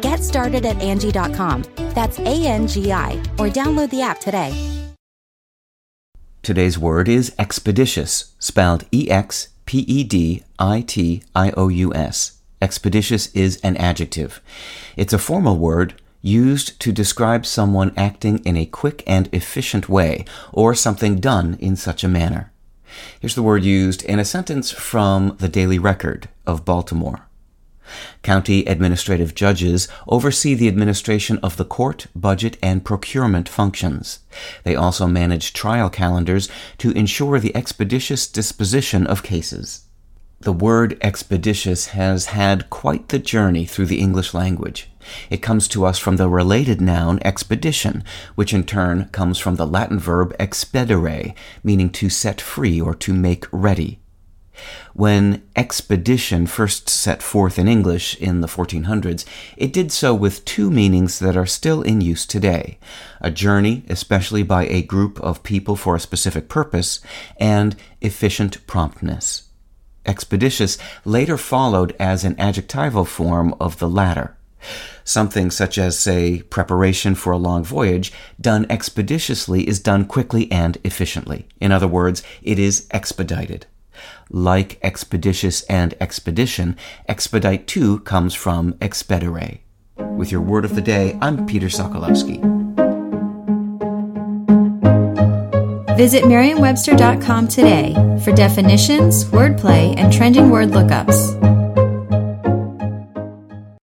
Get started at Angi.com. That's A N G I, or download the app today. Today's word is expeditious, spelled E X P E D I T I O U S. Expeditious is an adjective. It's a formal word used to describe someone acting in a quick and efficient way, or something done in such a manner. Here's the word used in a sentence from the Daily Record of Baltimore. County administrative judges oversee the administration of the court, budget, and procurement functions. They also manage trial calendars to ensure the expeditious disposition of cases. The word expeditious has had quite the journey through the English language. It comes to us from the related noun expedition, which in turn comes from the Latin verb expedire, meaning to set free or to make ready. When expedition first set forth in English in the 1400s, it did so with two meanings that are still in use today a journey, especially by a group of people for a specific purpose, and efficient promptness. Expeditious later followed as an adjectival form of the latter. Something such as, say, preparation for a long voyage done expeditiously is done quickly and efficiently. In other words, it is expedited. Like expeditious and expedition, expedite too comes from expedire. With your word of the day, I'm Peter Sokolowski. Visit Merriam-Webster.com today for definitions, wordplay, and trending word lookups.